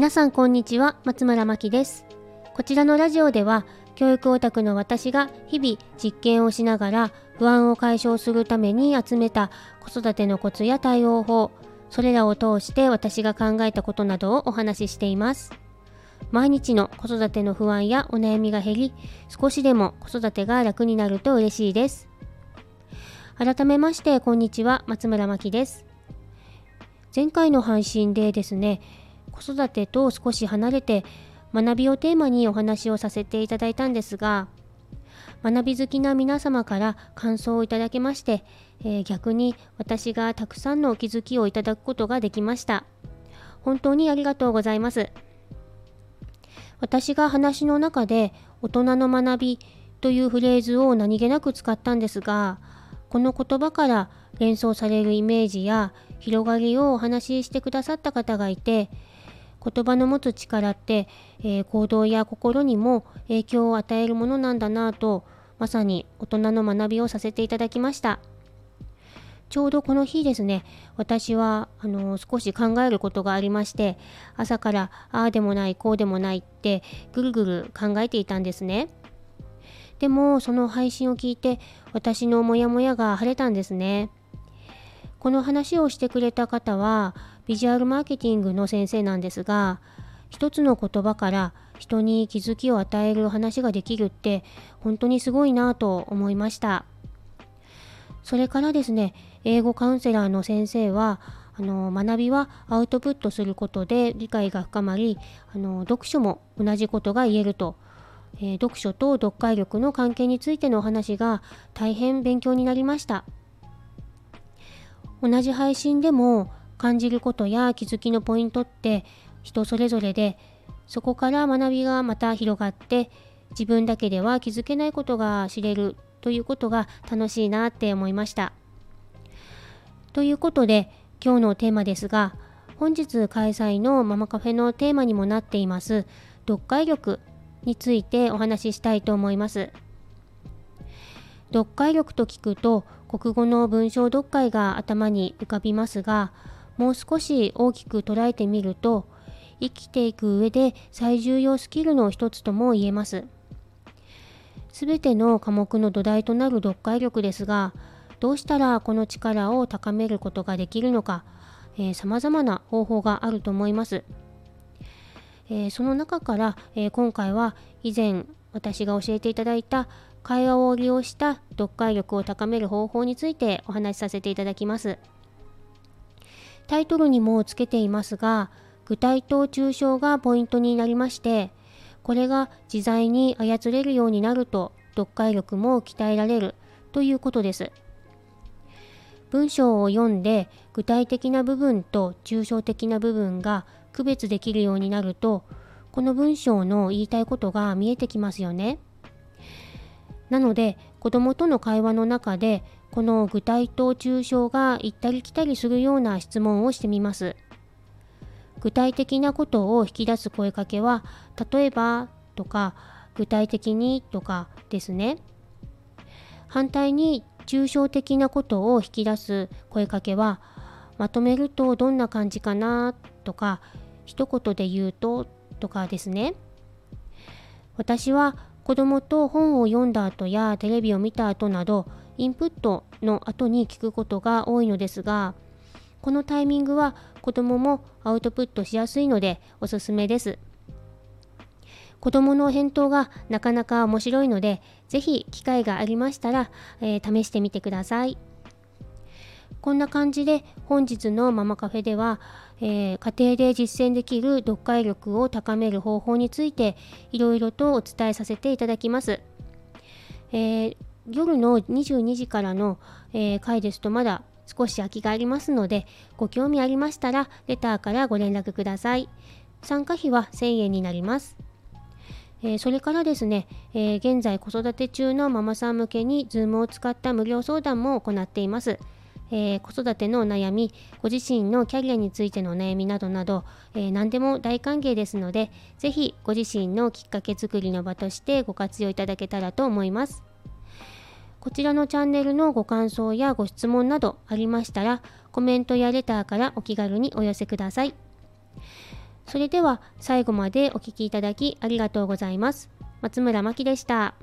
皆さんこんにちは松村真希です。こちらのラジオでは教育オタクの私が日々実験をしながら不安を解消するために集めた子育てのコツや対応法それらを通して私が考えたことなどをお話ししています。毎日の子育ての不安やお悩みが減り少しでも子育てが楽になると嬉しいです。改めましてこんにちは松村真希です。前回の配信でですね子育てと少し離れて学びをテーマにお話をさせていただいたんですが学び好きな皆様から感想をいただけまして、えー、逆に私がたくさんのお気づきをいただくことができました。本当にありがとうございます。私が話の中で大人の学びというフレーズを何気なく使ったんですがこの言葉から連想されるイメージや広がりをお話ししてくださった方がいて言葉の持つ力って、えー、行動や心にも影響を与えるものなんだなぁとまさに大人の学びをさせていただきました。ちょうどこの日ですね私はあの少し考えることがありまして朝からああでもないこうでもないってぐるぐる考えていたんですね。でもその配信を聞いて私のモヤモヤが晴れたんですね。この話をしてくれた方はビジュアルマーケティングの先生なんですが一つの言葉から人に気づきを与える話ができるって本当にすごいなと思いました。それからですね英語カウンセラーの先生はあの学びはアウトプットすることで理解が深まりあの読書も同じことが言えると、えー、読書と読解力の関係についてのお話が大変勉強になりました。同じ配信でも感じることや気づきのポイントって人それぞれでそこから学びがまた広がって自分だけでは気づけないことが知れるということが楽しいなって思いました。ということで今日のテーマですが本日開催のママカフェのテーマにもなっています読解力についてお話ししたいと思います。読解力と聞くと国語の文章読解が頭に浮かびますがもう少し大きく捉えてみると生きていく上で最重要スキルの一つとも言えます。すべての科目の土台となる読解力ですがどうしたらこの力を高めることができるのかさまざまな方法があると思います。えー、その中から、えー、今回は以前私が教えていただいた会話を利用した読解力を高める方法についてお話しさせていただきます。タイトルにもつけていますが具体と抽象がポイントになりましてこれが自在に操れるようになると読解力も鍛えられるということです。文章を読んで具体的な部分と抽象的な部分が区別できるようになるとこの文章の言いたいことが見えてきますよね。なので子供との会話の中でこの具体と抽象が行ったり来たりするような質問をしてみます。具体的なことを引き出す声かけは、例えばとか、具体的にとかですね。反対に抽象的なことを引き出す声かけは、まとめるとどんな感じかなとか、一言で言うととかですね。私は子供と本を読んだ後やテレビを見た後などインプットの後に聞くことが多いのですがこのタイミングは子供もアウトプットしやすいのでおすすめです。子供の返答がなかなか面白いので是非機会がありましたら、えー、試してみてください。こんな感じで本日のママカフェでは、えー、家庭で実践できる読解力を高める方法についていろいろとお伝えさせていただきます。えー夜の22時からの、えー、回ですとまだ少し空きがありますので、ご興味ありましたら、レターからご連絡ください。参加費は1000円になります。えー、それからですね、え、現在子育て中のママさん向けに Zoom を使った無料相談も行っています。えー、子育てのお悩み、ご自身のキャリアについてのお悩みなどなど、えー、何でも大歓迎ですので、ぜひご自身のきっかけ作りの場としてご活用いただけたらと思います。こちらのチャンネルのご感想やご質問などありましたら、コメントやレターからお気軽にお寄せください。それでは最後までお聴きいただきありがとうございます。松村真希でした。